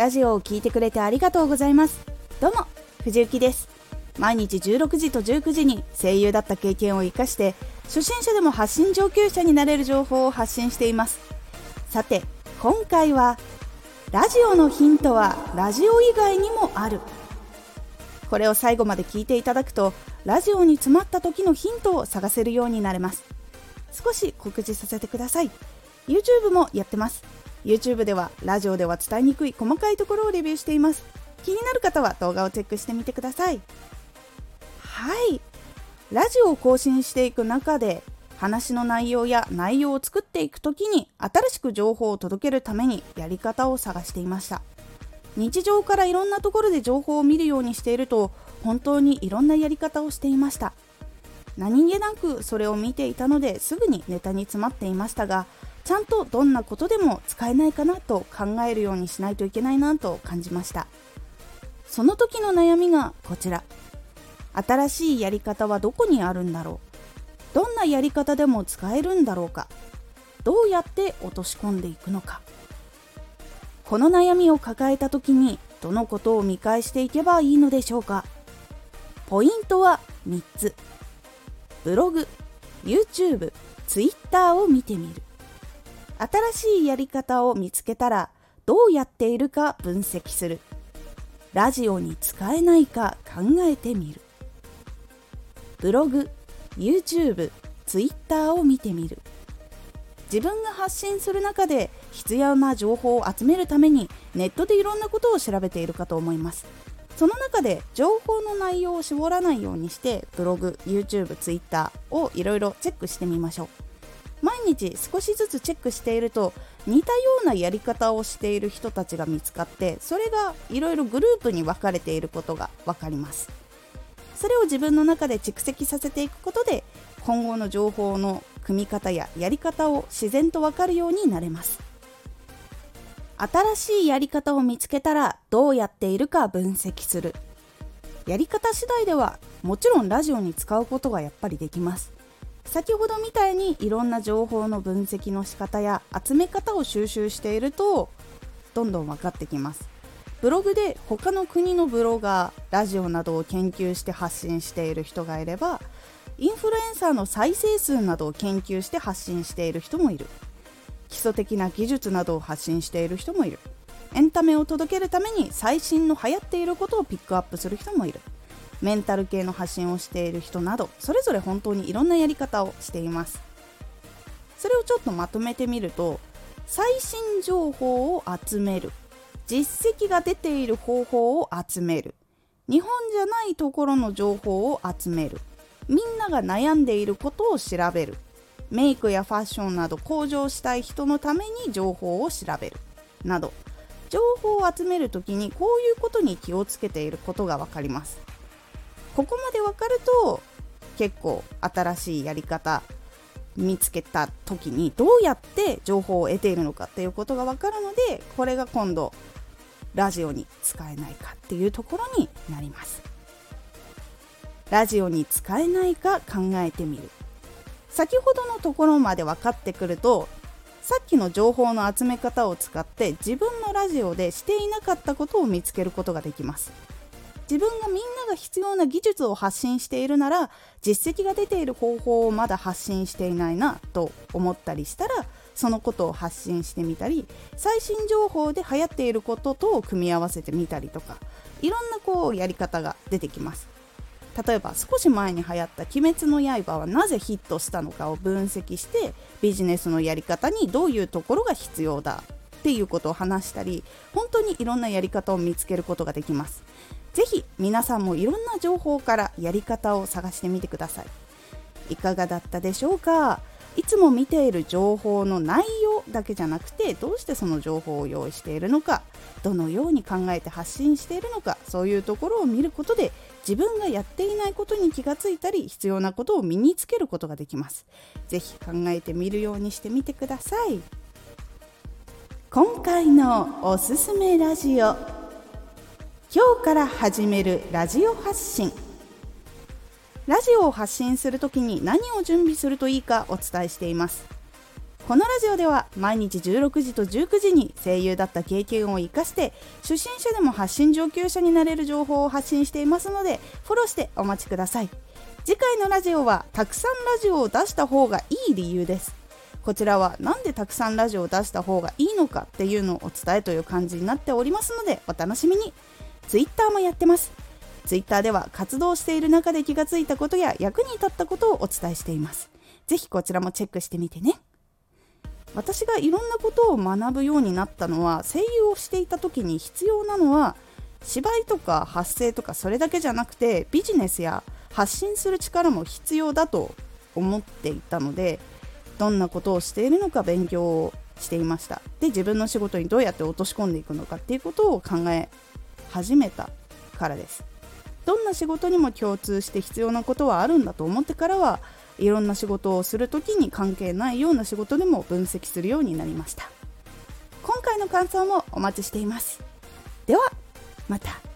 ラジオを聴いてくれてありがとうございます。どうも藤幸です。毎日16時と19時に声優だった経験を生かして初心者でも発信上級者になれる情報を発信しています。さて今回はラジオのヒントはラジオ以外にもある。これを最後まで聞いていただくとラジオに詰まった時のヒントを探せるようになれます。少し告知させてください。YouTube もやってます。YouTube ではラジオでは伝えにくい細かいところをレビューしています。気になる方は動画をチェックしてみてください。はい。ラジオを更新していく中で話の内容や内容を作っていく時に新しく情報を届けるためにやり方を探していました。日常からいろんなところで情報を見るようにしていると本当にいろんなやり方をしていました。何気なくそれを見ていたのですぐにネタに詰まっていましたがちゃんとどんなことでも使えないかなと考えるようにしないといけないなと感じました。その時の悩みがこちら。新しいやり方はどこにあるんだろう。どんなやり方でも使えるんだろうか。どうやって落とし込んでいくのか。この悩みを抱えた時にどのことを見返していけばいいのでしょうか。ポイントは3つ。ブログ YouTube Twitter を見てみる。新しいやり方を見つけたらどうやっているか分析する。ラジオに使えないか考えてみる。ブログ YouTube Twitter を見てみる。自分が発信する中で必要な情報を集めるためにネットでいろんなことを調べているかと思います。その中で情報の内容を絞らないようにしてブログ YouTube Twitter をいろいろチェックしてみましょう。毎日少しずつチェックしていると似たようなやり方をしている人たちが見つかってそれがいろいろグループに分かれていることが分かります。それを自分の中で蓄積させていくことで今後の情報の組み方ややり方を自然と分かるようになれます。新しいやり方を見つけたらどうやっているか分析する。やり方次第ではもちろんラジオに使うことがやっぱりできます。先ほどみたいにいろんな情報の分析の仕方や集め方を収集しているとどんどん分かってきます。ブログで他の国のブロガーラジオなどを研究して発信している人がいればインフルエンサーの再生数などを研究して発信している人もいる。基礎的な技術などを発信している人もいる。エンタメを届けるために最新の流行っていることをピックアップする人もいる。メンタル系の発信をしている人などそれぞれ本当にいろんなやり方をしています。それをちょっとまとめてみると最新情報を集める。実績が出ている方法を集める。日本じゃないところの情報を集める。みんなが悩んでいることを調べる。メイクやファッションなど向上したい人のために情報を調べる。など情報を集めるときにこういうことに気をつけていることが分かります。ここまで分かると結構新しいやり方見つけた時にどうやって情報を得ているのかっていうことが分かるのでこれが今度ラジオに使えないかっていうところになります。ラジオに使えないか考えてみる。先ほどのところまで分かってくるとさっきの情報の集め方を使って自分のラジオでしていなかったことを見つけることができます。自分がみんなが必要な技術を発信しているなら実績が出ている方法をまだ発信していないなと思ったりしたらそのことを発信してみたり最新情報で流行っていることとを組み合わせてみたりとかいろんなこうやり方が出てきます。例えば少し前に流行った「鬼滅の刃」はなぜヒットしたのかを分析してビジネスのやり方にどういうところが必要だっていうことを話したり本当にいろんなやり方を見つけることができます。ぜひ皆さんもいろんな情報からやり方を探してみてください。いかがだったでしょうか？いつも見ている情報の内容だけじゃなくてどうしてその情報を用意しているのか？どのように考えて発信しているのか？そういうところを見ることで自分がやっていないことに気がついたり必要なことを身につけることができます。ぜひ考えてみるようにしてみてください。今回のおすすめラジオ。今日から始めるラジオ発信。ラジオを発信するときに何を準備するといいかお伝えしています。このラジオでは毎日16時と19時に声優だった経験を生かして初心者でも発信上級者になれる情報を発信していますのでフォローしてお待ちください。次回のラジオはたくさんラジオを出した方がいい理由です。こちらは何でたくさんラジオを出した方がいいのかっていうのをお伝えという感じになっておりますのでお楽しみに。Twitter もやってます。Twitter では活動している中で気がついたことや役に立ったことをお伝えしています。ぜひこちらもチェックしてみてね。私がいろんなことを学ぶようになったのは声優をしていた時に必要なのは芝居とか発声とかそれだけじゃなくてビジネスや発信する力も必要だと思っていたのでどんなことをしているのか勉強をしていました。で自分の仕事にどうやって落とし込んでいくのかっていうことを考え始めたからです。どんな仕事にも共通して必要なことはあるんだと思ってからはいろんな仕事をする時に関係ないような仕事でも分析するようになりました。今回の感想もお待ちしています。ではまた。